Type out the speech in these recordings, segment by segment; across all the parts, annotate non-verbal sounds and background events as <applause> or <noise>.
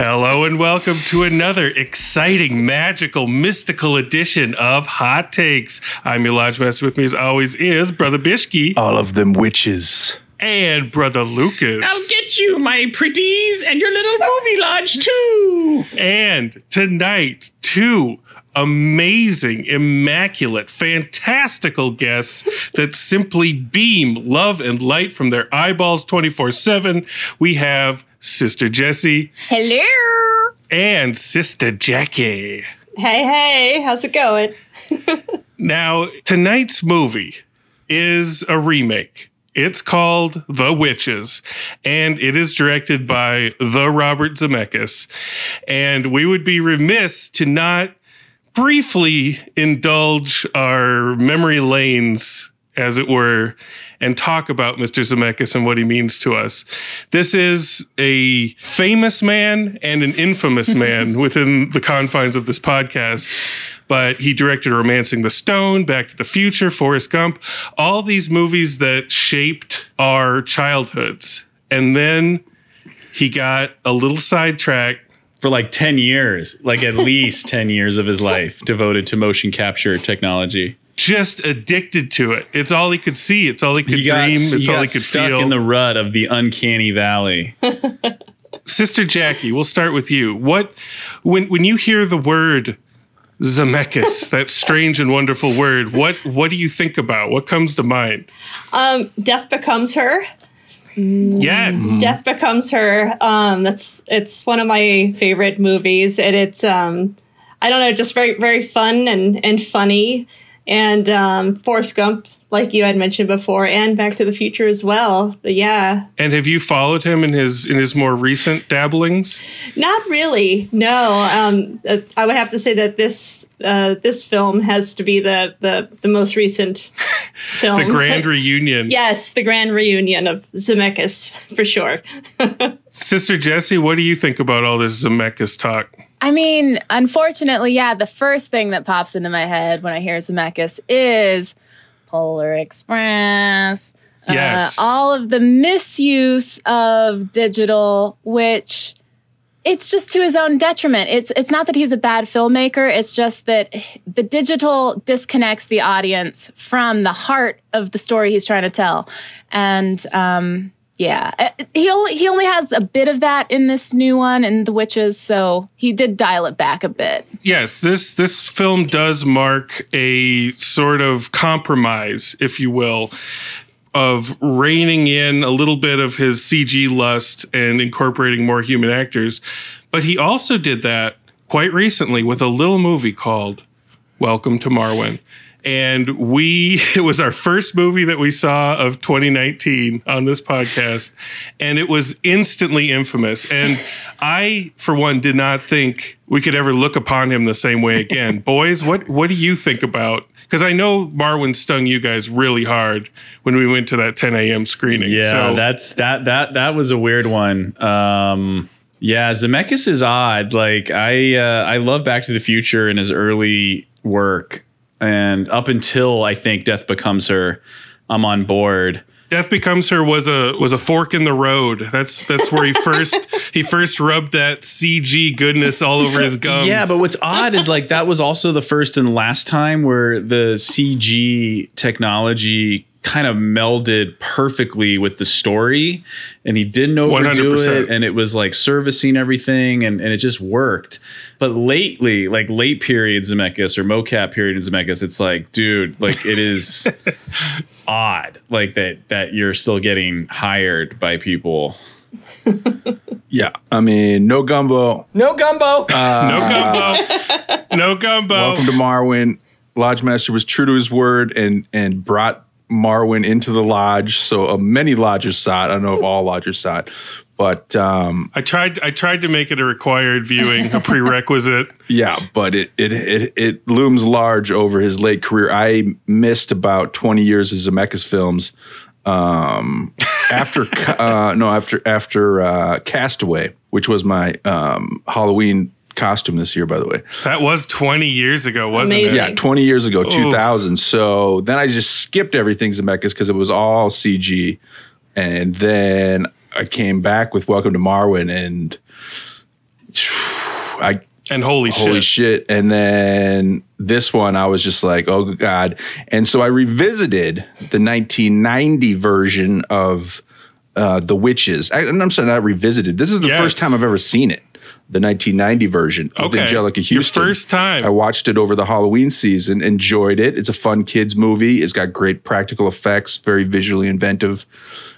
Hello and welcome to another exciting, magical, mystical edition of Hot Takes. I'm your lodge master. With me, as always, is Brother Bishki All of them witches. and Brother Lucas. I'll get you, my pretties, and your little movie lodge too. And tonight, two amazing, immaculate, fantastical guests that simply beam love and light from their eyeballs 24 7. We have Sister Jessie Hello. and Sister Jackie. Hey, hey, how's it going? <laughs> Now, tonight's movie is a remake. It's called The Witches, and it is directed by the Robert Zemeckis. And we would be remiss to not briefly indulge our memory lanes, as it were, and talk about Mr. Zemeckis and what he means to us. This is a famous man and an infamous <laughs> man within the confines of this podcast. But he directed Romancing the Stone, Back to the Future, Forrest Gump, all these movies that shaped our childhoods. And then he got a little sidetracked For like 10 years, like at least 10 <laughs> years of his life devoted to motion capture technology. just addicted to it. It's all he could see. It's all he could He got, dream. It's he all got he could stuck feel. in the rut of the uncanny valley. <laughs> Sister Jackie, we'll start with you. What when when you hear the word Zemeckis, <laughs> that strange and wonderful word, what what do you think about? What comes to mind? Um, Death Becomes Her. Yes. Death Becomes Her. Um, that's it's one of my favorite movies, and it's um, I don't know, just very very fun and and funny, and um, Forrest Gump, like you had mentioned before, and Back to the Future as well. But yeah, And have you followed him in his in his more recent dabblings? Not really. No. Um, uh, I would have to say that this uh, this film has to be the the, the most recent <laughs> film. The grand <laughs> reunion. yes, the grand reunion of Zemeckis for sure. <laughs> Sister Jessie, what do you think about all this Zemeckis talk? I mean, unfortunately, yeah, the first thing that pops into my head when I hear Zemeckis is Polar Express. Yes. Uh, all of the misuse of digital, which it's just to his own detriment. It's it's not that he's a bad filmmaker. It's just that the digital disconnects the audience from the heart of the story he's trying to tell, and um, yeah, Uh, he only he only has a bit of that in this new one in The Witches, so he did dial it back a bit. Yes, this this film does mark a sort of compromise, if you will, of reining in a little bit of his CG lust and incorporating more human actors. But he also did that quite recently with a little movie called Welcome to Marwen. And we, <laughs> it was our first movie that we saw of 2019 on this podcast. And it was instantly infamous. And I, for one, did not think we could ever look upon him the same way again. <laughs> Boys, what, what do you think about? Because I know Marwen stung you guys really hard when we went to that 10 a.m. screening. Yeah, So- that's that that that was a weird one. Um yeah, Zemeckis is odd. Like I uh, I love Back to the Future and his early work. And up until I think Death Becomes Her, I'm on board. Death Becomes Her was a was a fork in the road. That's that's where he <laughs> first he first rubbed that CG goodness all over his gums. Yeah, but what's odd is like that was also the first and last time where the CG technology kind of melded perfectly with the story and he didn't overdo 100%. it and it was like servicing everything and, and it just worked. But lately, like late period Zemeckis or mocap period Zemeckis, it's like, dude, like it is <laughs> odd like that that you're still getting hired by people. <laughs> Yeah. I mean, no gumbo. No gumbo. Uh, <laughs> no gumbo, no gumbo. Welcome to Marwen. Lodge Master was true to his word and and brought Marwen into the lodge. So uh, many lodges saw it. I don't know if all <laughs> lodges saw it, but um, I tried I tried to make it a required viewing, a prerequisite. <laughs> yeah, but it, it it it looms large over his late career. I missed about twenty years of Zemeckis films Um, after <laughs> uh, no, after after uh, Castaway, which was my um, Halloween costume this year, by the way. That was 20 years ago, wasn't Amazing. it? Yeah, 20 years ago, 2000. So then I just skipped everything Zemeckis because it was all CG. And then I came back with Welcome to Marwen and <sighs> I And holy, holy shit. shit. And then this one I was just like, oh god. And so I revisited the 1990 version of uh, The Witches. I, and I'm sorry, not revisited. This is the Yes. first time I've ever seen it. The 1990 version with Okay. Anjelica Your first time. I watched it over the Halloween season, enjoyed it. It's a fun kids movie. It's got great practical effects, very visually inventive.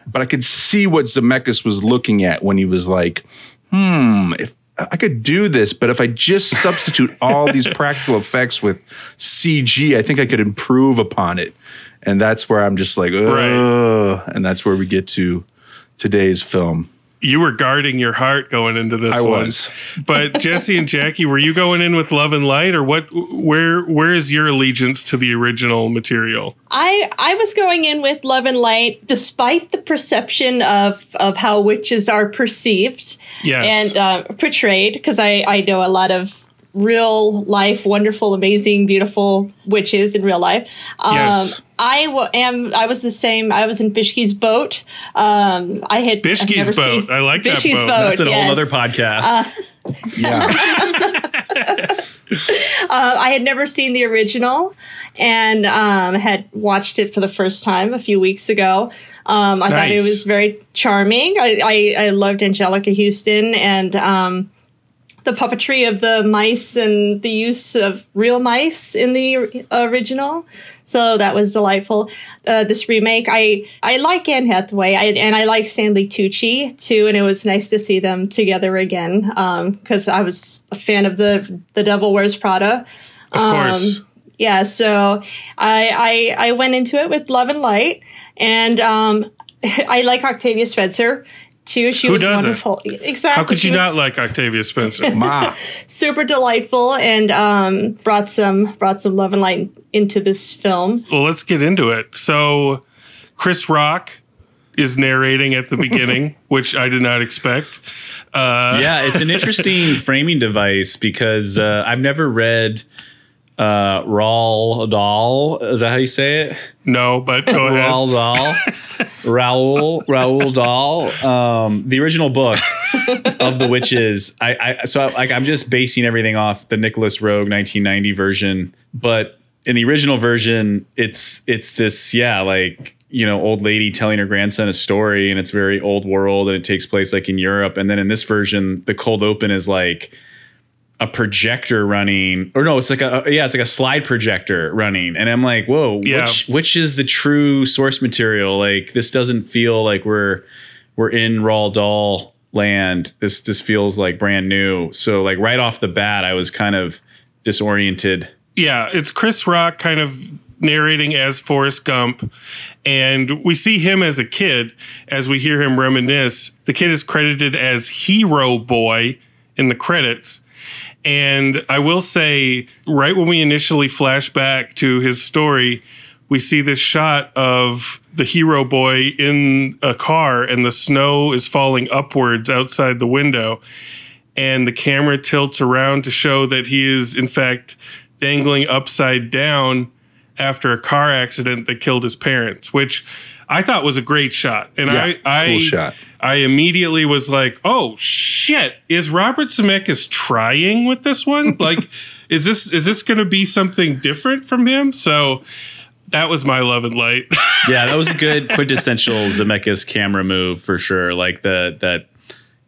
But I could see what Zemeckis was looking at when he was like, hmm, if I could do this, but if I just substitute all these <laughs> practical effects with CG, I think I could improve upon it. And that's where I'm just like, Ugh. and that's where we get to today's film. You were guarding your heart going into this I one. was. <laughs> But Jesse and Jackie, were you going in with Love and Light or what where where is your allegiance to the original material? I I was going in with Love and Light, despite the perception of of how witches are perceived Yes. and uh, portrayed, because I I know a lot of real life, wonderful, amazing, beautiful witches in real life. Um, Yes. I w- am. I was the same. I was in Bishki's boat. Um, I had I've Bishki's boat. I like that Bishki's boat. boat. That's a whole other podcast. Yeah. <laughs> Uh, I had never seen the original and um, had watched it for the first time a few weeks ago. Um, I thought it was very charming. I, I, I loved Anjelica Huston and um, the puppetry of the mice and the use of real mice in the original. So that was delightful. Uh, this remake, I I like Anne Hathaway, I, and I like Stanley Tucci too, and it was nice to see them together again because I was a fan of the the Devil Wears Prada. Of course. Um, yeah, so I, I I went into it with love and light, and um, <laughs> I like Octavia Spencer too. She Who was doesn't? wonderful. Exactly. How could She you was not like Octavia Spencer? <laughs> Ma. <laughs> super delightful and um, brought some brought some love and light into this film. well, let's get into it. So, Chris Rock is narrating at the <laughs> beginning, which I did not expect. Uh, yeah, it's an interesting framing device because uh, I've never read uh, Roald Dahl. Is that how you say it? No, but go <laughs> ahead. Roald Dahl. <laughs> Raoul Raoul Dahl. Um, the original book of the witches. I, I so like I'm just basing everything off the Nicolas Roeg 1990 version, but in the original version, it's it's this yeah like you know old lady telling her grandson a story, and it's very old world, and it takes place like in Europe. And then in this version, the cold open is like a projector running or no it's like a yeah it's like a slide projector running and i'm like whoa Yeah. which which is the true source material like this doesn't feel like we're we're in Roald Dahl land this this feels like brand new so like right off the bat i was kind of disoriented yeah, it's Chris Rock kind of narrating as Forrest Gump. And we see him as a kid as we hear him reminisce. The kid is credited as Hero Boy in the credits. And I will say, right when we initially flash back to his story, we see this shot of the hero boy in a car and the snow is falling upwards outside the window. And the camera tilts around to show that he is, in fact, dangling upside down after a car accident that killed his parents, which I thought was a great shot. And Yeah, I, I, cool shot. I immediately was like, "Oh shit! Is Robert Zemeckis trying with this one? <laughs> Like, is this is this going to be something different from him?" So that was my love and light. <laughs> yeah that was a good quintessential zemeckis camera move for sure like the that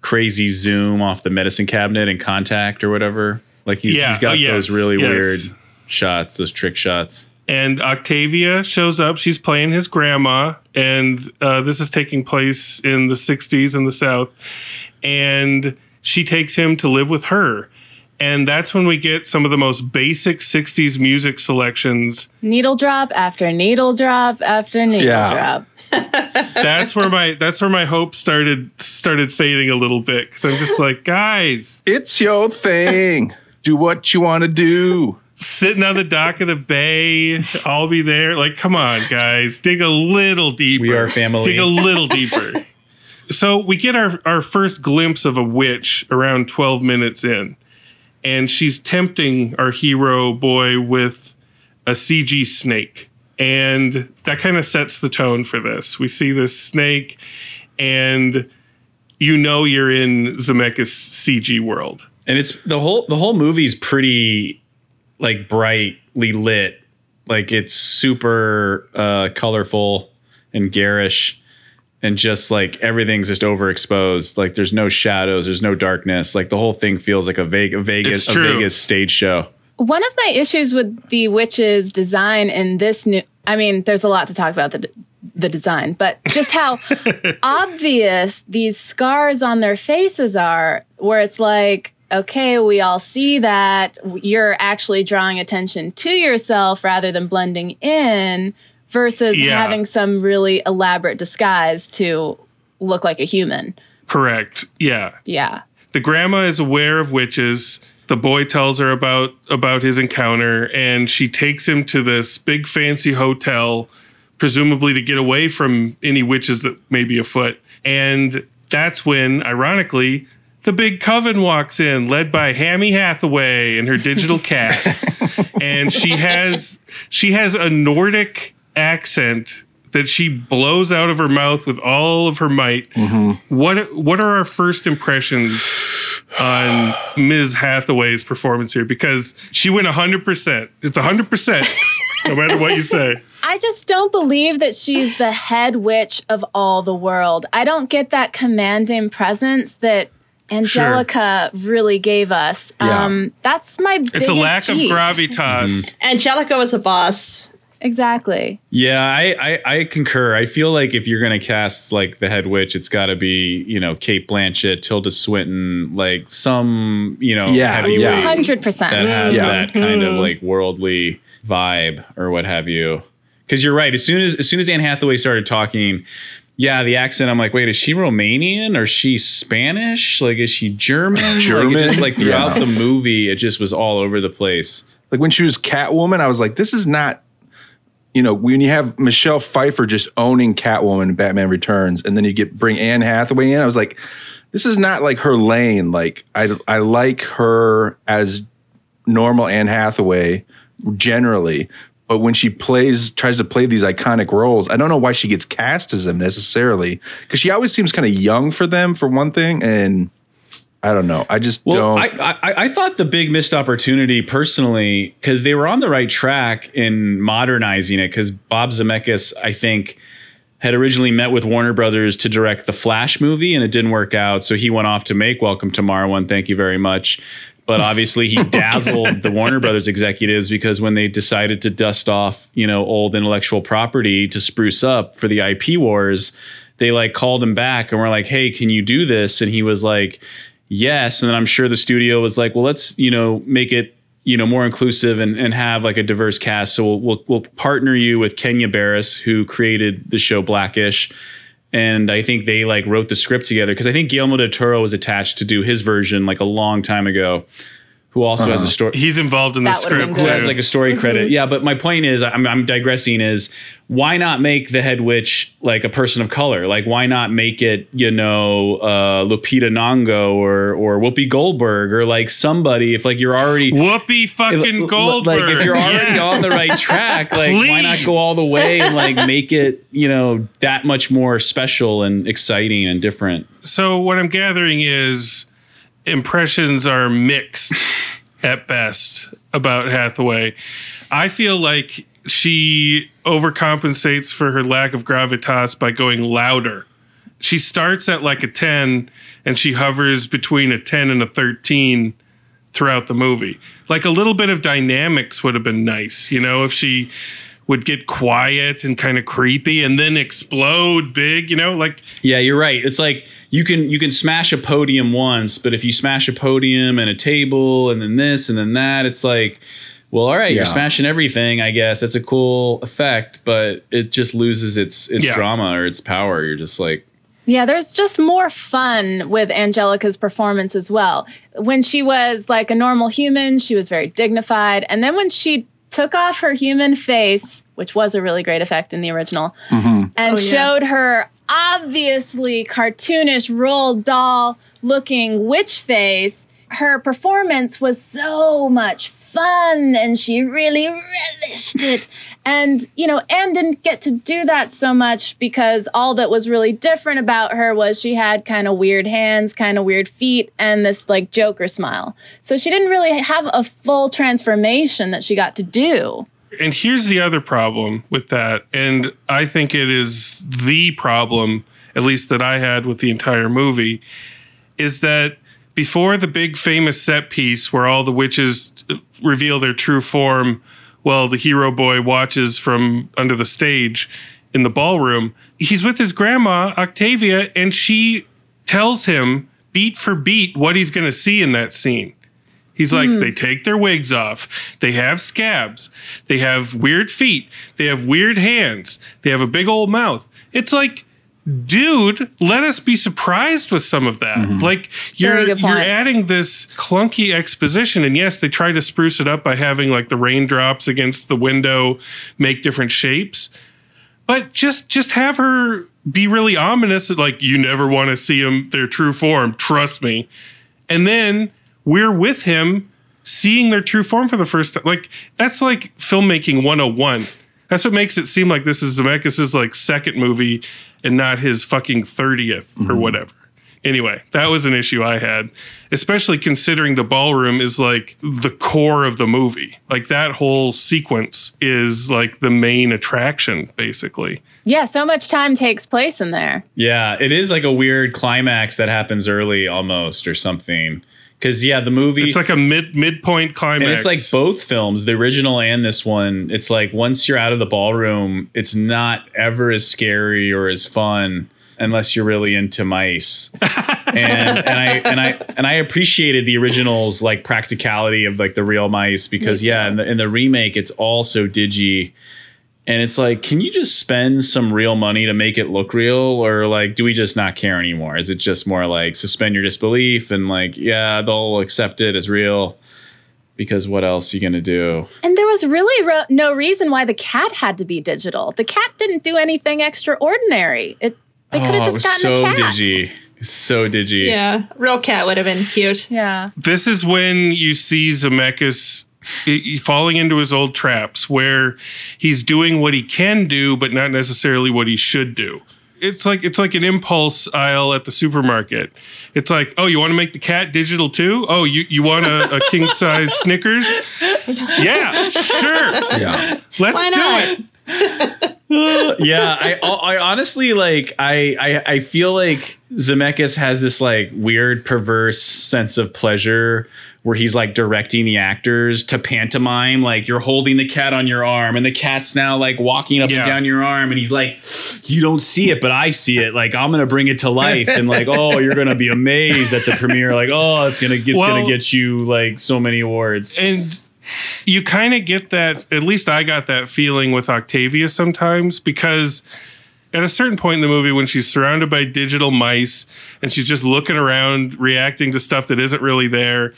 crazy zoom off the medicine cabinet and contact or whatever like he's, Yeah. he's got Oh, yes. those really Yes. weird shots those trick shots and Octavia shows up. She's playing his grandma, and uh, this is taking place in the '60s in the South. And she takes him to live with her. And that's when we get some of the most basic 60s music selections Needle drop after needle drop after needle Yeah. drop. <laughs> <laughs> that's where my that's where my hope started started fading a little bit because I'm just like, guys. It's your thing. do what you want to do. Sitting on the dock of the bay. I'll be there. Like, come on, guys, dig a little deeper. We are family. Dig a little deeper. So we get our our first glimpse of a witch around 12 minutes in, and she's tempting our hero boy with a CG snake. And that kind of sets the tone for this. We see this snake, and you know you're in Zemeckis CG world. and it's the whole the whole movie's pretty like brightly lit. Like it's super uh colorful and garish and just like everything's just overexposed. Like there's no shadows there's no darkness. Like the whole thing feels like a, Ve- vegas a vegas stage show. One of my issues with the witch's design in this new I mean, there's a lot to talk about the the design, but just how <laughs> obvious these scars on their faces are where it's like okay, we all see that you're actually drawing attention to yourself rather than blending in versus Yeah. having some really elaborate disguise to look like a human. Correct. Yeah. Yeah. the grandma is aware of witches the boy tells her about about his encounter and she takes him to this big fancy hotel presumably to get away from any witches that may be afoot and that's when ironically the big coven walks in led by hammy hathaway and her digital <laughs> cat and she has she has a nordic accent that she blows out of her mouth with all of her might mm-hmm. what what are our first impressions on Ms. Hathaway's performance here? Because she went hundred percent. It's hundred percent, no matter what you say. <laughs> I just don't believe that she's the head witch of all the world. I don't get that commanding presence that Anjelica really gave us. Yeah. Um, that's my biggest It's a lack of beef. gravitas. Angelica was a boss. Exactly. Yeah, I, I I concur. I feel like if you're gonna cast like the head witch, it's got to be you know Cate Blanchett, Tilda Swinton, like some you know Yeah, heavyweight yeah. Hundred that percent. has Yeah. that kind of like worldly vibe or what have you. Because you're right. As soon as as soon as Anne Hathaway started talking, yeah, the accent. I'm like, wait, is she Romanian or is she Spanish? Like, is she German? Like, just German? like <laughs> throughout Yeah. the movie, it just was all over the place. Like when she was Catwoman, I was like, this is not, you know, when you have Michelle Pfeiffer just owning Catwoman in Batman Returns, and then you get bring Anne Hathaway in, I was like, this is not like her lane. Like I I like her as normal Anne Hathaway generally. But when she plays, tries to play these iconic roles, I don't know why she gets cast as them necessarily. Because she always seems kind of young for them, for one thing, and I don't know. I just Well, don't. I, I I thought the big missed opportunity personally because they were on the right track in modernizing it because Bob Zemeckis I think had originally met with Warner Brothers to direct the Flash movie and it didn't work out so he went off to make Welcome to Marwen thank you very much but obviously he <laughs> dazzled the Warner Brothers executives because when they decided to dust off you know old intellectual property to spruce up for the IP wars they like called him back and were like hey can you do this? And he was like yes. And then i'm sure the studio was like well let's you know make it you know more inclusive and, and have like a diverse cast. So we'll, we'll, we'll partner you with kenya barris who created the show blackish and i think they like wrote the script together because i think guillermo del toro was attached to do his version like a long time ago who also has a story He's involved in the That would've script. who has like a story credit. Yeah, but my point is, I'm, I'm digressing. Is why not make the head witch like a person of color? Like, why not make it, you know, uh, Lupita Nyong'o or or Whoopi Goldberg or like somebody? If like you're already Whoopi fucking L- Goldberg. Like if you're already Yes. on the right track, like why not go all the way and like make it, you know, that much more special and exciting and different? So what I'm gathering is impressions are mixed <laughs> at best about Hathaway. I feel like she overcompensates for her lack of gravitas by going louder. She starts at like a 10 and she hovers between a 10 and a 13 throughout the movie. Like a little bit of dynamics would have been nice, you know, if she would get quiet and kind of creepy and then explode big, you know, like Yeah, you're right. It's like you can you can smash a podium once, but if you smash a podium and a table and then this and then that, it's like, well, all right, you're smashing everything. I guess that's a cool effect, but it just loses its its Yeah. drama or its power. You're just like, Yeah, there's just more fun with Anjelica's performance as well. When she was like a normal human, she was very dignified. And then when she took off her human face, which was a really great effect in the original, mm-hmm. and Oh, yeah. showed her obviously cartoonish Roald Dahl looking witch face, her performance was so much fun and she really relished it. And, you know, Anne didn't get to do that so much because all that was really different about her was she had kind of weird hands, kind of weird feet, and this like Joker smile. So she didn't really have a full transformation that she got to do. And here's the other problem with that. And I think it is the problem, at least that I had with the entire movie, is that before the big famous set piece where all the witches uh, reveal their true form, well, the hero boy watches from under the stage in the ballroom, he's with his grandma, Octavia, and she tells him beat for beat what he's going to see in that scene. He's like, hmm. they take their wigs off. They have scabs. They have weird feet. They have weird hands. They have a big old mouth. It's like, dude, let us be surprised with some of that. Mm-hmm. Like you're you're adding this clunky exposition, and yes, they try to spruce it up by having like the raindrops against the window make different shapes. But just just have her be really ominous, like you never want to see them their true form. Trust me and then we're with him seeing their true form for the first time. Like that's like filmmaking 101. That's what makes it seem like this is Zemeckis' like second movie and not his fucking 30th or mm-hmm. whatever. Anyway, that was an issue I had, especially considering the ballroom is like the core of the movie. Like that whole sequence is like the main attraction, basically. Yeah, so much time takes place in there. Yeah, it is like a weird climax that happens early almost or something. Because yeah, the movie It's like a mid midpoint climax. and it's like both films, the original and this one. It's like once you're out of the ballroom, it's not ever as scary or as fun unless you're really into mice. <laughs> and and I and I and I appreciated the original's like practicality of like the real mice because yeah, too. in the in the remake it's all so digi. And it's like, can you just spend some real money to make it look real? Or like, do we just not care anymore? Is it just more like suspend your disbelief and like, yeah, they'll accept it as real? Because what else are you going to do? And there was really ro- no reason why the cat had to be digital. The cat didn't do anything extraordinary. It they could have Oh, just gotten so a cat. digi. So digi. Yeah, real cat would have been cute. Yeah. this is when you see Zemeckis i- falling into his old traps where he's doing what he can do but not necessarily what he should do. It's like it's like an impulse aisle at the supermarket. It's like oh you want to make the cat digital too? Oh you, you want a, a king size snickers? Yeah sure. Yeah. let's Why do it. <laughs> Yeah, I, I honestly like I, I I feel like Zemeckis has this like weird perverse sense of pleasure where he's like directing the actors to pantomime like you're holding the cat on your arm and the cat's now like walking up Yeah. and down your arm and he's like you don't see it but I see it like I'm to bring it to life and like <laughs> oh you're to be amazed at the premiere like oh it's gonna it's gonna get you like so many awards. and you kind of get that at least i got that feeling with octavia sometimes because at a certain point in the movie when she's surrounded by digital mice and she's just looking around reacting to stuff that isn't really there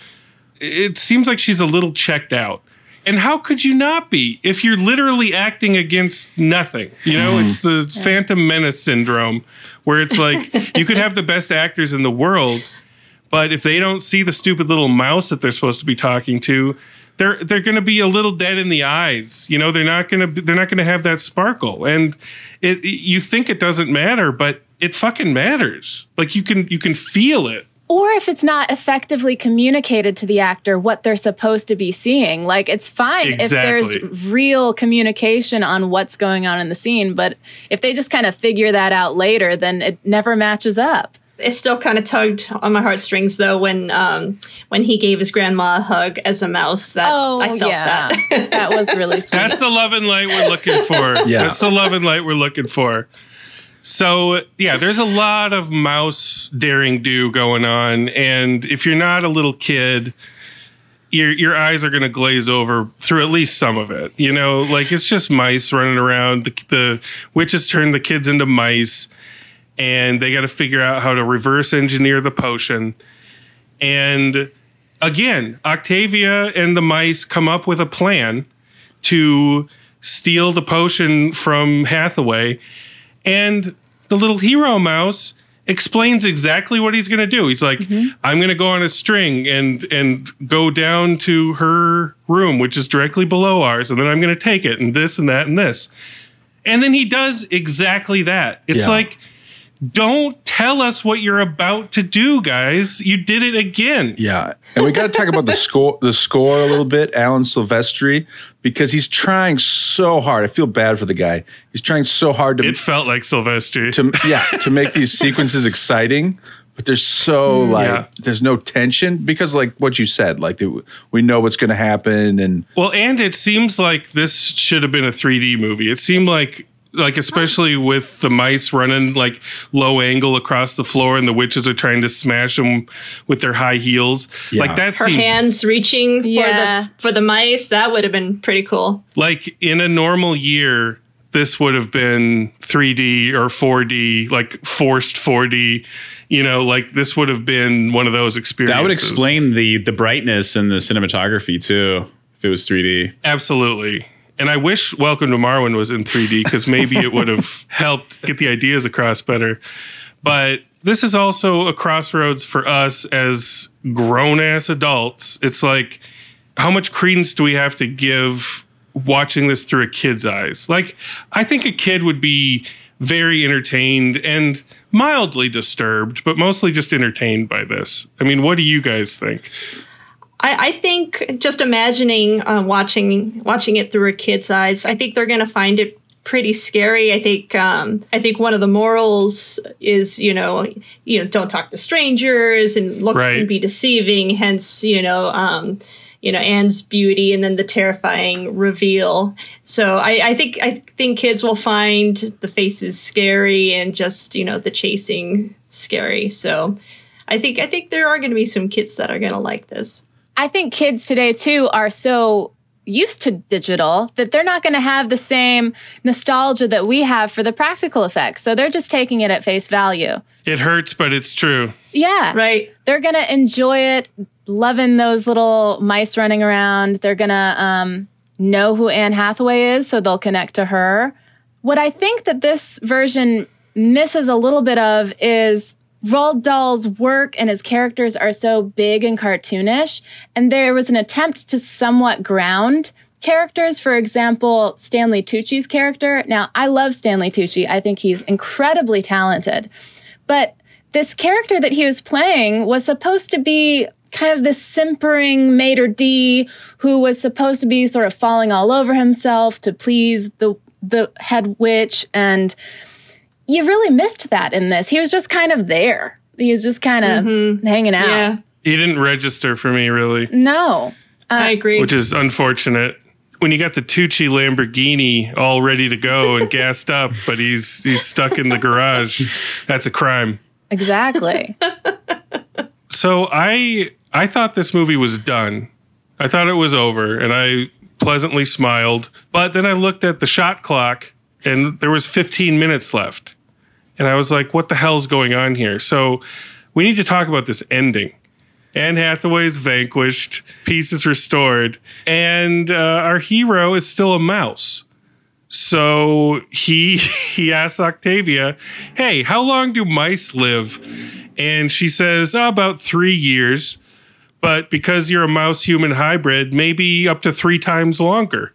it seems like she's a little checked out and how could you not be if you're literally acting against nothing you know it's the phantom menace syndrome where it's like <laughs> you could have the best actors in the world but if they don't see the stupid little mouse that they're supposed to be talking to, they're they're going to be a little dead in the eyes. You know, they're not going to they're not going to have that sparkle. And it you think it doesn't matter, but it fucking matters. Like you can you can feel it. Or if it's not effectively communicated to the actor what they're supposed to be seeing. Like it's fine if there's real communication on what's going on in the scene, but if they just kind of figure that out later, then it never matches up. It still kind of tugged on my heartstrings though when um when he gave his grandma a hug as a mouse. That Oh, I felt yeah. that. that was really <laughs> sweet. That's the love and light we're looking for. Yeah. That's the love and light we're looking for. So yeah, there's a lot of mouse daring do going on, and if you're not a little kid, your your eyes are going to glaze over through at least some of it. You know, like it's just mice running around. The, the witches turn the kids into mice, and they got to figure out how to reverse engineer the potion. And again, Octavia and the mice come up with a plan to steal the potion from Hathaway. And the little hero mouse explains exactly what he's going to do. He's like, mm-hmm. I'm going to go on a string and and go down to her room, which is directly below ours, and then I'm going to take it and this and that and this. And then he does exactly that. It's Yeah. like don't tell us what you're about to do, guys. You did it again. Yeah, and we got to talk about the score, the score a little bit. Alan Silvestri, because he's trying so hard. I feel bad for the guy. He's trying so hard to It felt like Silvestri. to yeah to make these <laughs> sequences exciting but there's so mm, like Yeah. there's no tension because like what you said like the, we know what's going to happen and Well, and it seems like this should have been a 3D movie. It seemed like like especially with the mice running like low angle across the floor and the witches are trying to smash them with their high heels. Yeah. Like that Her seems hands reaching Yeah. for the for the mice. That would have been pretty cool. like in a normal year this would have been 3D or 4D, like forced 4D. You know, like this would have been one of those experiences. That would explain the the brightness and the cinematography too. If it was 3D, Absolutely. And I wish Welcome to Marwen was in 3D because maybe it would have <laughs> helped get the ideas across better. But this is also a crossroads for us as grown ass adults. It's like, how much credence do we have to give watching this through a kid's eyes? Like, I think a kid would be very entertained and mildly disturbed, but mostly just entertained by this. I mean, what do you guys think? I, I think just imagining uh, watching watching it through a kid's eyes, I think they're going to find it pretty scary. I think um, I think one of the morals is you know you know don't talk to strangers and looks Right. can be deceiving. Hence you know. Um, you know Anne's beauty, and then the terrifying reveal. So I, I think I think kids will find the faces scary, and just you know the chasing scary. So I think I think there are going to be some kids that are going to like this. I think kids today too are so used to digital that they're not going to have the same nostalgia that we have for the practical effects. So they're just taking it at face value. It hurts, but it's true. Yeah. Right. They're going to enjoy it, loving those little mice running around. They're going to um, know who Anne Hathaway is, so they'll connect to her. What I think that this version misses a little bit of is Roald Dahl's work and his characters are so big and cartoonish, and there was an attempt to somewhat ground characters. For example, Stanley Tucci's character. Now, I love Stanley Tucci. I think he's incredibly talented, but this character that he was playing was supposed to be kind of this simpering maitre d who was supposed to be sort of falling all over himself to please the the head witch and you really missed that in this he was just kind of there he was just kind of mm-hmm. hanging out Yeah. He didn't register for me really, no I uh, agree. which is unfortunate. When you got the Tucci Lamborghini all ready to go and <laughs> gassed up, but he's he's stuck in the garage, that's a crime. exactly <laughs> So I I thought this movie was done. I thought it was over, and I pleasantly smiled. But then I looked at the shot clock, and there was 15 minutes left, and I was like, "What the hell's going on here?" So we need to talk about this ending. Anne Hathaway's vanquished, peace is restored, and uh, our hero is still a mouse. So he <laughs> he asks Octavia, "Hey, how long do mice live?" And she says, oh, "About three years, but because you're a mouse human hybrid, maybe up to three times longer."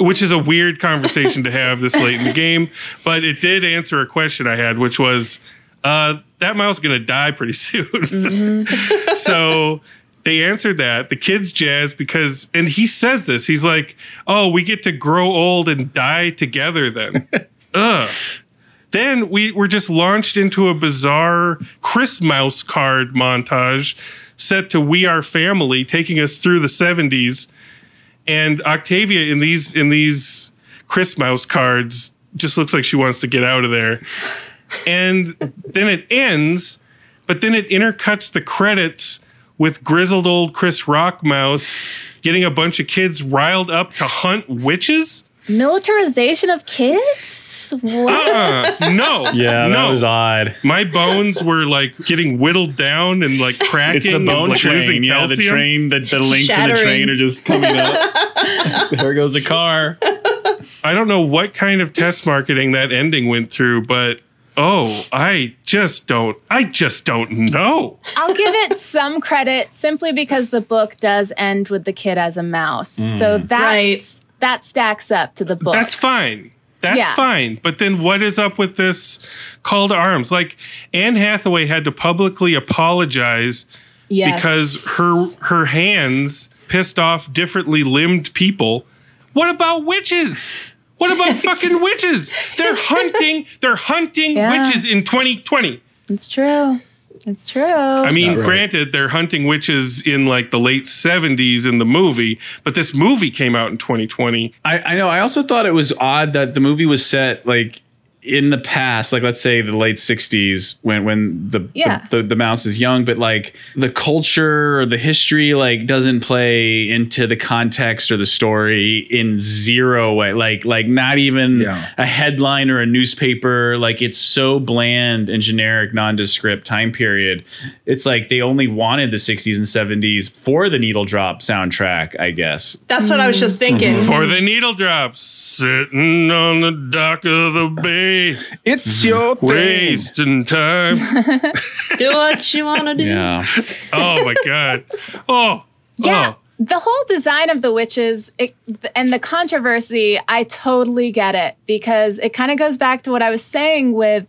Which is a weird conversation to have this late in the game, but it did answer a question I had, which was, uh, "That mouse is gonna die pretty soon." <laughs> so they answered that. The kids jazz because, and he says this. He's like, "Oh, we get to grow old and die together." Then, <laughs> ugh. Then we were just launched into a bizarre Chris Mouse card montage set to "We Are Family," taking us through the '70s. And Octavia in these in these Chris Mouse cards just looks like she wants to get out of there. And then it ends, but then it intercuts the credits with grizzled old Chris Rock Mouse getting a bunch of kids riled up to hunt witches. militarization of kids What? Uh, no. <laughs> Yeah, no. that was odd. My bones were like getting whittled down and like cracking. It's the and, bone like, train. Yeah, the train, the, the links in the train are just coming up. <laughs> there goes a car. I don't know what kind of test marketing that ending went through, but oh, I just don't. I just don't know. I'll give it some credit simply because the book does end with the kid as a mouse. So that's Right. that stacks up to the book. That's fine. That's Yeah. fine. But then what is up with this call to arms? Like Anne Hathaway had to publicly apologize yes. because her her hands pissed off differently limbed people. What about witches? What about <laughs> fucking witches? They're <laughs> hunting. They're hunting Yeah. witches in 2020. It's true. It's true. I mean, right. granted, they're hunting witches in like the late 70s in the movie, but this movie came out in 2020. I, I know. I also thought it was odd that the movie was set like in the past, like let's say the late '60s, when when the Yeah. the, the, the mouse is young, but like the culture or the history like doesn't play into the context or the story in zero way. Like like not even Yeah. a headline or a newspaper. Like it's so bland and generic, nondescript time period. It's like they only wanted the '60s and '70s for the Needle Drop soundtrack, I guess. That's what I was just thinking. For the needle drops, sitting on the dock of the bay, It's mm-hmm. your thing. wasting time. <laughs> do what you want to do. Yeah. <laughs> Oh my God. Oh. Yeah. Oh. The whole design of the witches it, and the controversy, I totally get it because it kind of goes back to what I was saying with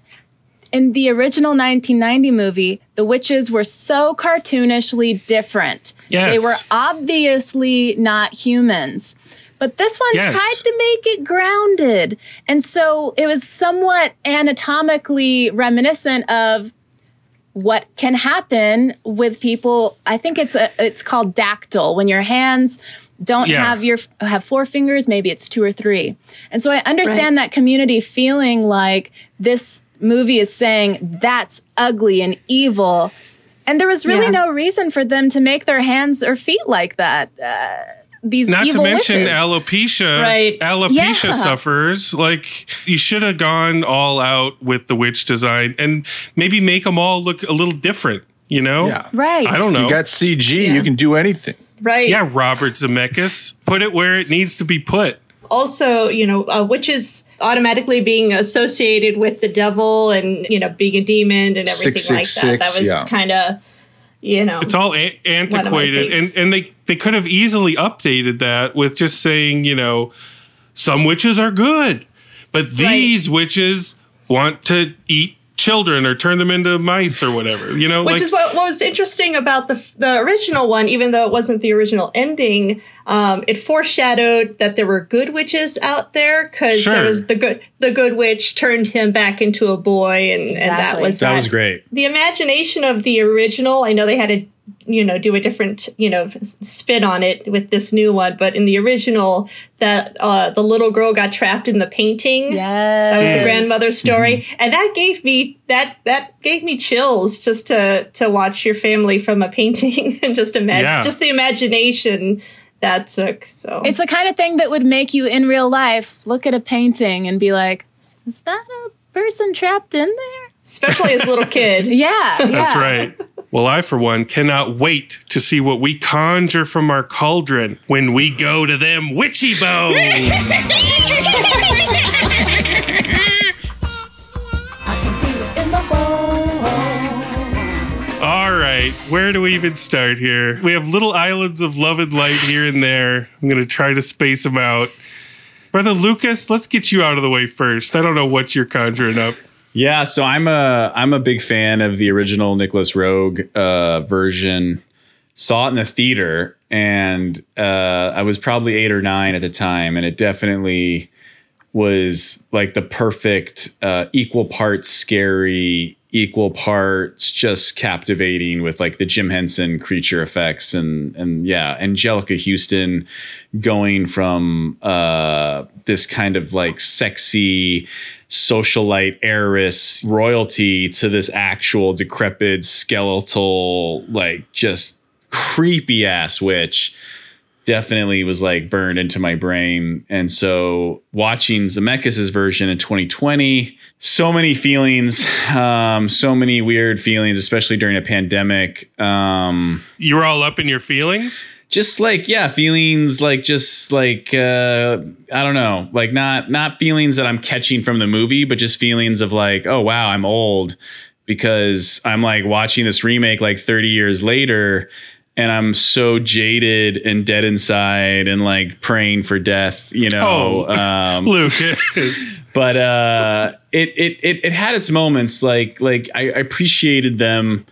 in the original 1990 movie, the witches were so cartoonishly different. Yes. They were obviously not humans. But this one Yes. tried to make it grounded. And so it was somewhat anatomically reminiscent of what can happen with people i think it's a it's called dactyl when your hands don't Yeah. have your have four fingers maybe it's two or three and so i understand that community feeling like this movie is saying that's ugly and evil and there was really Yeah. no reason for them to make their hands or feet like that uh, these Not to mention witches. alopecia. Right. Alopecia Yeah. sufferers. Like, you should have gone all out with the witch design and maybe make them all look a little different, you know? Yeah. right I don't know. You got CG, you can do anything. Right. yeah, Robert Zemeckis. Put it where it needs to be put. also, you know, uh, witches automatically being associated with the devil and, you know, being a demon and everything like that. That was yeah. kind of, you know. It's all a- antiquated, and and they they could have easily updated that with just saying, you know, some witches are good, but these witches want to eat children or turn them into mice or whatever. You know, Which like is what, what was interesting about the the original one, even though it wasn't the original ending. Um, it foreshadowed that there were good witches out there because Sure. there was the good the good witch turned him back into a boy, and, and that was That was great. the imagination of the original i know they had to you know do a different you know s- spin on it with this new one but in the original that uh the little girl got trapped in the painting yes. that was the grandmother's story and that gave me that that gave me chills just to to watch your family from a painting <laughs> and just imagine Yeah. just the imagination that took so It's the kind of thing that would make you in real life look at a painting and be like, is that a person trapped in there? especially as a little kid <laughs> Yeah. That's yeah. right. Well, I, for one, cannot wait to see what we conjure from our cauldron when we go to them witchy bones. <laughs> All right, where do we even start here? We have little islands of love and light here and there. I'm going to try to space them out. Brother Lucas, let's get you out of the way first. I don't know what you're conjuring up. Yeah, so I'm a I'm a big fan of the original Nicolas Roeg uh, version. Saw it in the theater, and uh, I was probably eight or nine at the time, and it definitely was like the perfect uh, equal parts scary, equal parts just captivating with like the Jim Henson creature effects and and yeah, Anjelica Huston going from uh, this kind of like sexy socialite heiress royalty to this actual decrepit skeletal like just creepy ass witch definitely was like burned into my brain. And so watching Zemeckis' version in 2020, so many feelings, um, so many weird feelings, especially during a pandemic. Um, You were all up in your feelings? Just like yeah feelings like just like uh i don't know like not not feelings that i'm catching from the movie but just feelings of like oh wow i'm old because i'm like watching this remake like 30 years later and i'm so jaded and dead inside and like praying for death you know Oh. um <laughs> Lucas. but uh it, it it it had its moments like like I, I appreciated them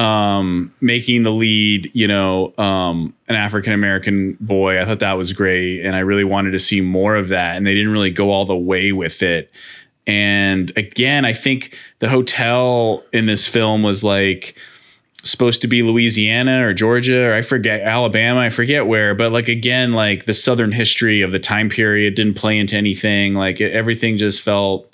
um making the lead you know um an african american boy. I thought that was great and i really wanted to see more of that and they didn't really go all the way with it. And again i think the hotel in this film was like supposed to be louisiana or georgia or i forget alabama i forget where but like again like the southern history of the time period didn't play into anything. Like it, everything just felt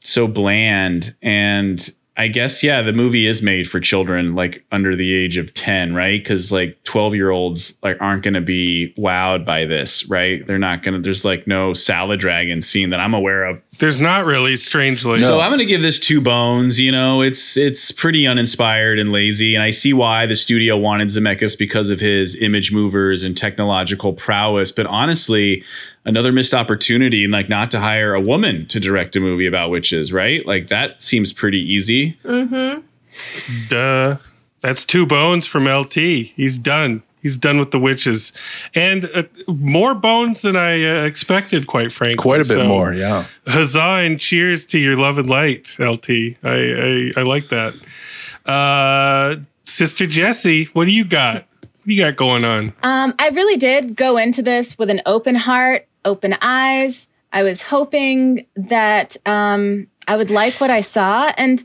so bland. And i guess yeah the movie is made for children like under the age of 10 right because like 12 year olds like aren't going to be wowed by this right they're not going to there's like no salad dragon scene that i'm aware of There's not really, strangely. so I'm going to give this two bones. You know, it's it's pretty uninspired and lazy, and I see why the studio wanted Zemeckis because of his ImageMovers and technological prowess. But honestly, another missed opportunity, and like not to hire a woman to direct a movie about witches, right? Like that seems pretty easy. Duh. That's two bones from LT. He's done. He's done with the witches, and uh, more bones than I uh, expected. Quite frankly, Quite a bit So, more, yeah. Huzzah and cheers to your love and light, LT. I I, I like that. Uh, Sister Jessie, what do you got? What do you got going on? Um, I really did go into this with an open heart, open eyes. I was hoping that um, I would like what I saw. And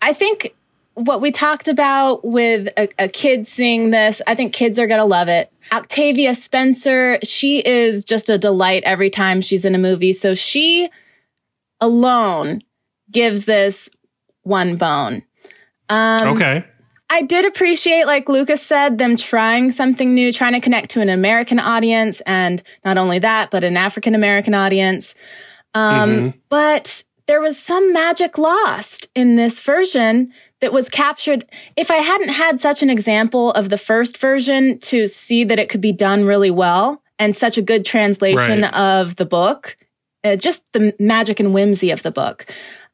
I think what we talked about with a, a kid seeing this, I think kids are going to love it. Octavia Spencer, she is just a delight every time she's in a movie. So she alone gives this one bone. Um, okay. I did appreciate, like Lucas said, them trying something new, trying to connect to an American audience, and not only that, but an African American audience. Um, But there was some magic lost in this version that was captured. If I hadn't had such an example of the first version to see that it could be done really well and such a good translation Right. of the book, uh, just the magic and whimsy of the book,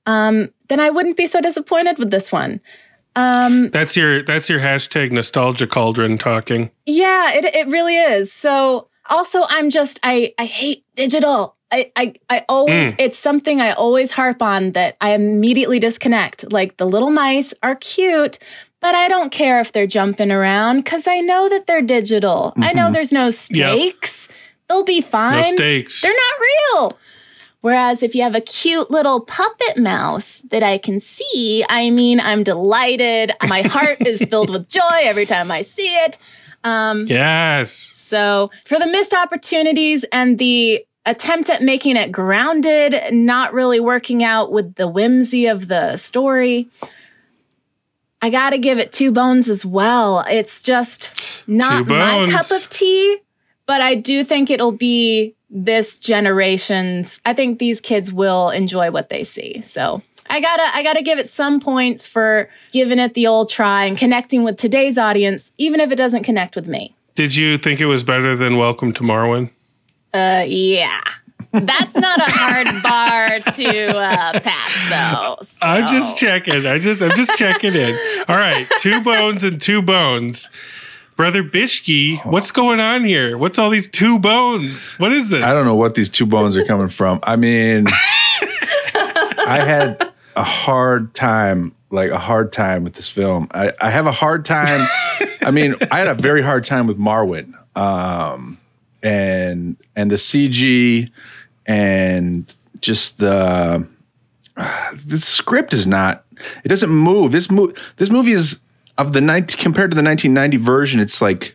um, then I wouldn't be so disappointed with this one. Um, That's your that's your hashtag nostalgia cauldron talking. yeah, it it really is. So also I'm just I I hate digital. I I I always it's something I always harp on that I immediately disconnect. Like the little mice are cute, but I don't care if they're jumping around cuz I know that they're digital. I know there's no stakes. They'll be fine. No stakes. They're not real. Whereas if you have a cute little puppet mouse that I can see, I mean, I'm delighted. My heart is <laughs> filled with joy every time I see it. Um, yes. so for the missed opportunities and the attempt at making it grounded, not really working out with the whimsy of the story. I got to give it two bones as well. It's just not my cup of tea, but I do think it'll be this generation's. I think these kids will enjoy what they see. So I gotta, I gotta give it some points for giving it the old try and connecting with today's audience, even if it doesn't connect with me. Did you think it was better than Welcome to Marwen? Uh, yeah. That's not a hard bar to uh, pass, though. So. I'm just checking. I just I'm just checking in. All right, two bones and two bones. Brother Bishki, what's going on here? What's all these two bones? What is this? I don't know what these two bones are coming from. I mean, <laughs> I had a hard time, like a hard time with this film. I, I have a hard time. I mean, <laughs> I had a very hard time with Marwen, um, and and the CG, and just the the script is not. It doesn't move. This movie. This movie is of the 19, compared to the 1990 version. It's like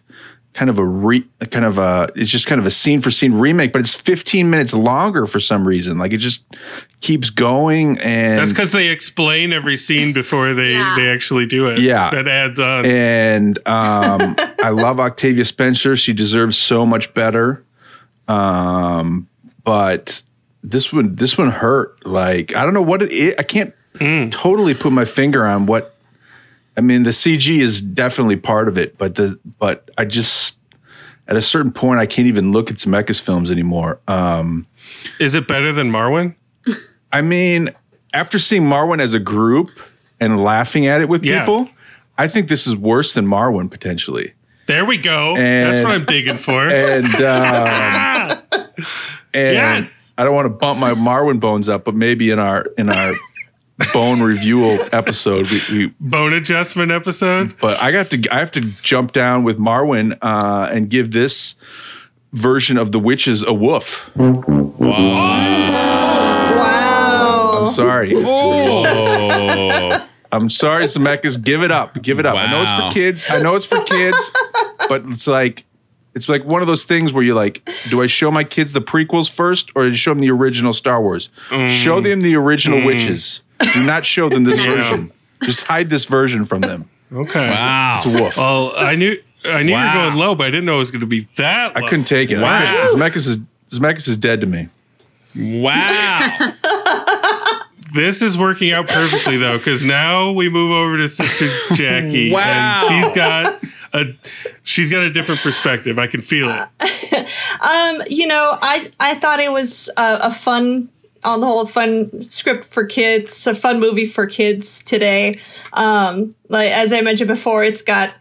kind of a re kind of a it's just kind of a scene for scene remake, but it's 15 minutes longer for some reason. Like it just keeps going and That's because they explain every scene before they <laughs> Yeah. they actually do it. Yeah. that adds on. and um, <laughs> I love Octavia Spencer. She deserves so much better. Um, but this one, this one hurt. Like I don't know what it is. I can't totally put my finger on what. I mean, the CG is definitely part of it, but the but I just at a certain point I can't even look at Zemeckis films anymore. Um, Is it better than Marwen? I mean, after seeing Marwen as a group and laughing at it with Yeah. people, I think this is worse than Marwen potentially. There we go. And- That's what I'm digging for. and um, <laughs> and Yes. I don't want to bump my Marwen bones up, but maybe in our in our bone review episode, we, we Bone adjustment episode. but I got to I have to jump down with Marwen uh, and give this version of the witches a woof. Wow. wow. I'm sorry. Oh, I'm sorry, Zemeckis. Give it up. Give it up. I know it's for kids. I know it's for kids, but it's like it's like one of those things where you're like, do I show my kids the prequels first or do I show them the original Star Wars? Show them the original witches. Do not show them this <laughs> version. Just hide this version from them. Okay. wow. It's a woof. Well, I knew I knew you Wow. were going low, but I didn't know it was going to be that. Low. I couldn't take it. Wow. couldn't- Zemeckis is Zemeckis is dead to me. Wow. <laughs> This is working out perfectly though, because now we move over to Sister Jackie, Wow. and she's got a she's got a different perspective. I can feel it. <laughs> Um, you know, I I thought it was a, a fun, on the whole, fun script for kids, a fun movie for kids today. Um, like as I mentioned before, it's got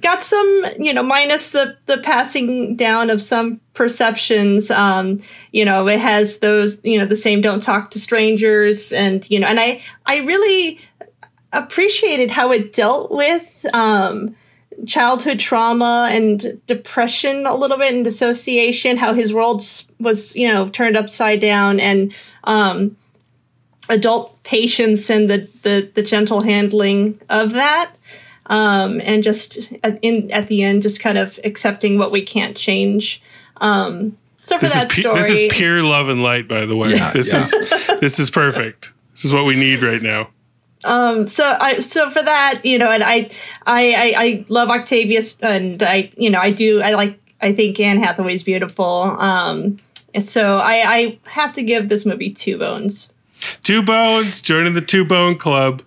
got some, you know, minus the the passing down of some perceptions. Um, you know, it has those, you know, the same "don't talk to strangers," and you know, and I I really appreciated how it dealt with. Um, childhood trauma and depression a little bit and dissociation how his world was you know turned upside down and um adult patience and the the, the gentle handling of that um and just at, in at the end just kind of accepting what we can't change um so for This that is pu- story this is pure love and light, by the way. Yeah, this yeah. is this is perfect. This is what we need right now. So I so for that you know and I I I, I love Octavius and I you know I do I like I think Anne Hathaway's beautiful um and so I I have to give this movie two bones Two bones joining the two bone club.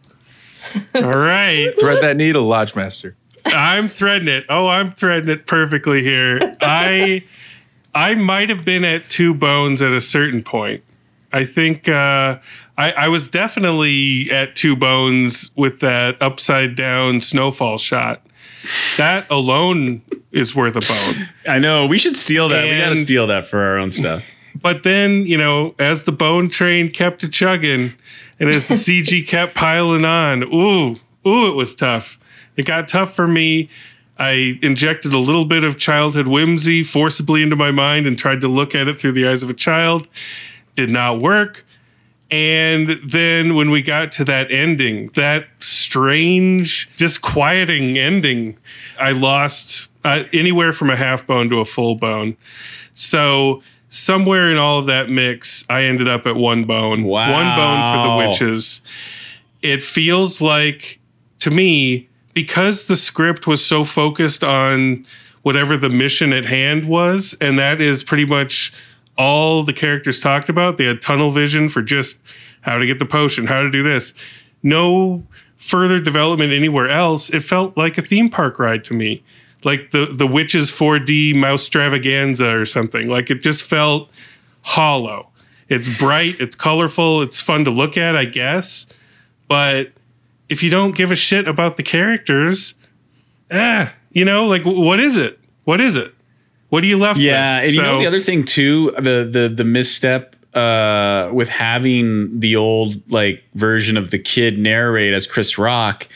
<laughs> All right. Thread that needle, Lodge Master. I'm threading it. Oh, I'm threading it perfectly here. I I might have been at two bones at a certain point. I think uh, I, I was definitely at two bones with that upside down snowfall shot. That alone is worth a bone. I know. We should steal that. we got to steal that for our own stuff. But then, you know, as the bone train kept a chugging and as the CG <laughs> kept piling on, ooh, ooh, it was tough. It got tough for me. I injected a little bit of childhood whimsy forcibly into my mind and tried to look at it through the eyes of a child. Did not work. And then when we got to that ending, that strange, disquieting ending, I lost uh, anywhere from a half bone to a full bone. So somewhere in all of that mix, I ended up at one bone. Wow. One bone for the witches. It feels like to me, because the script was so focused on whatever the mission at hand was, and that is pretty much all the characters talked about. They had tunnel vision for just how to get the potion, how to do this. No further development anywhere else. It felt like a theme park ride to me. Like the the witches 4D mouse stravaganza or something. Like it just felt hollow. It's bright, it's colorful, it's fun to look at, I guess. But if you don't give a shit about the characters, ah, you know, like what is it? What is it? What are you left Yeah, with? and you know the other thing too, the the the misstep uh with having the old like version of the kid narrate as Chris Rock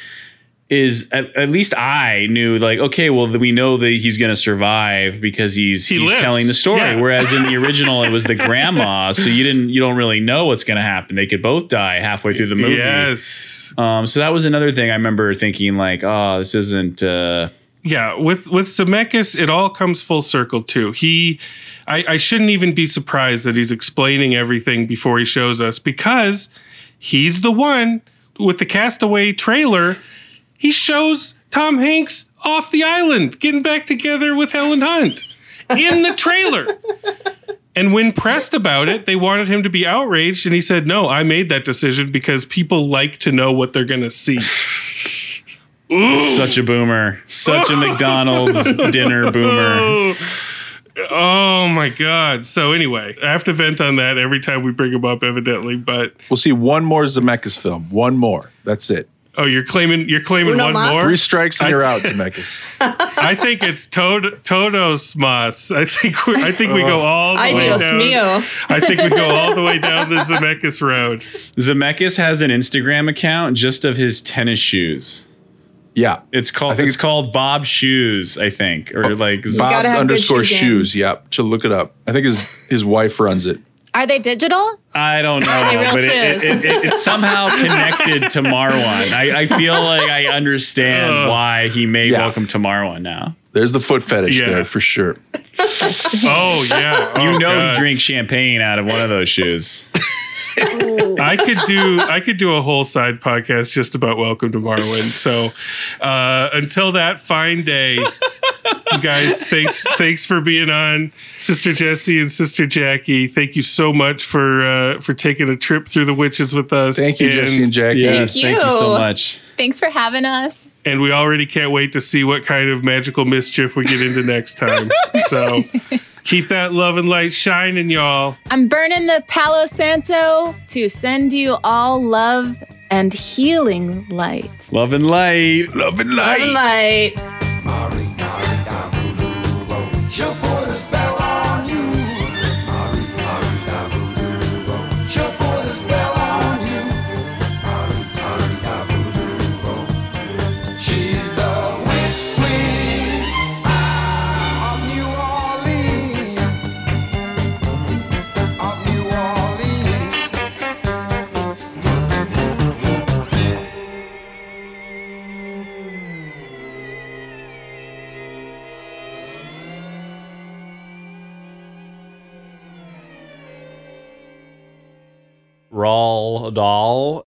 is at, at least I knew like okay well we know that he's gonna survive because he's He he's lives. telling the story Yeah. whereas in the original it was the <laughs> grandma so you didn't you don't really know what's gonna happen they could both die halfway through the movie Yes. um, so that was another thing I remember thinking like, oh, this isn't uh, yeah, with with Zemeckis, it all comes full circle too. He, I, I shouldn't even be surprised that he's explaining everything before he shows us because he's the one with the Castaway trailer. He shows Tom Hanks off the island, getting back together with Helen Hunt in the trailer. <laughs> And when pressed about it, they wanted him to be outraged, and he said, "No, I made that decision because people like to know what they're going to see." Such a boomer. Such a <laughs> McDonald's dinner boomer. <laughs> Oh, my god! So anyway, I have to vent on that every time we bring him up, evidently. But We'll see one more Zemeckis film. One more. That's it. oh, you're claiming you're claiming Uno one mas? more. Three strikes and you're out, <laughs> Zemeckis. I think it's Tod- Todos Mas. I think we I think we go uh-huh. all the Ay, way Dios down. mío. I think we go all the way down the Zemeckis road. Zemeckis has an Instagram account just of his tennis shoes. Yeah. It's called I think it's it's- called Bob Shoes, I think. Or oh, like Bob's gotta have good underscore shoe shoes. Yep. To look it up. I think his his wife runs it. Are they digital? I don't know, <laughs> they real but it, it, shoes? it, it- it's somehow <laughs> connected to Marwen. I, I feel like I understand Ugh. why he may Yeah. Welcome to Marwen now. There's the foot fetish Yeah. there for sure. <laughs> Oh yeah, You Oh, know God. he drinks champagne out of one of those shoes. I could do I could do a whole side podcast just about Welcome to Marwen. So uh, until that fine day, you guys, thanks thanks for being on, Sister Jessie and Sister Jackie. Thank you so much for uh, for taking a trip through the witches with us. Thank you, Jesse and Jackie. Yes, Thank thank you so much. Thanks for having us. and we already can't wait to see what kind of magical mischief we get into next time. So keep that love and light shining, y'all. I'm burning the Palo Santo to send you all love and healing light. Love and light. Love and light. Love and light. light. Roald Dahl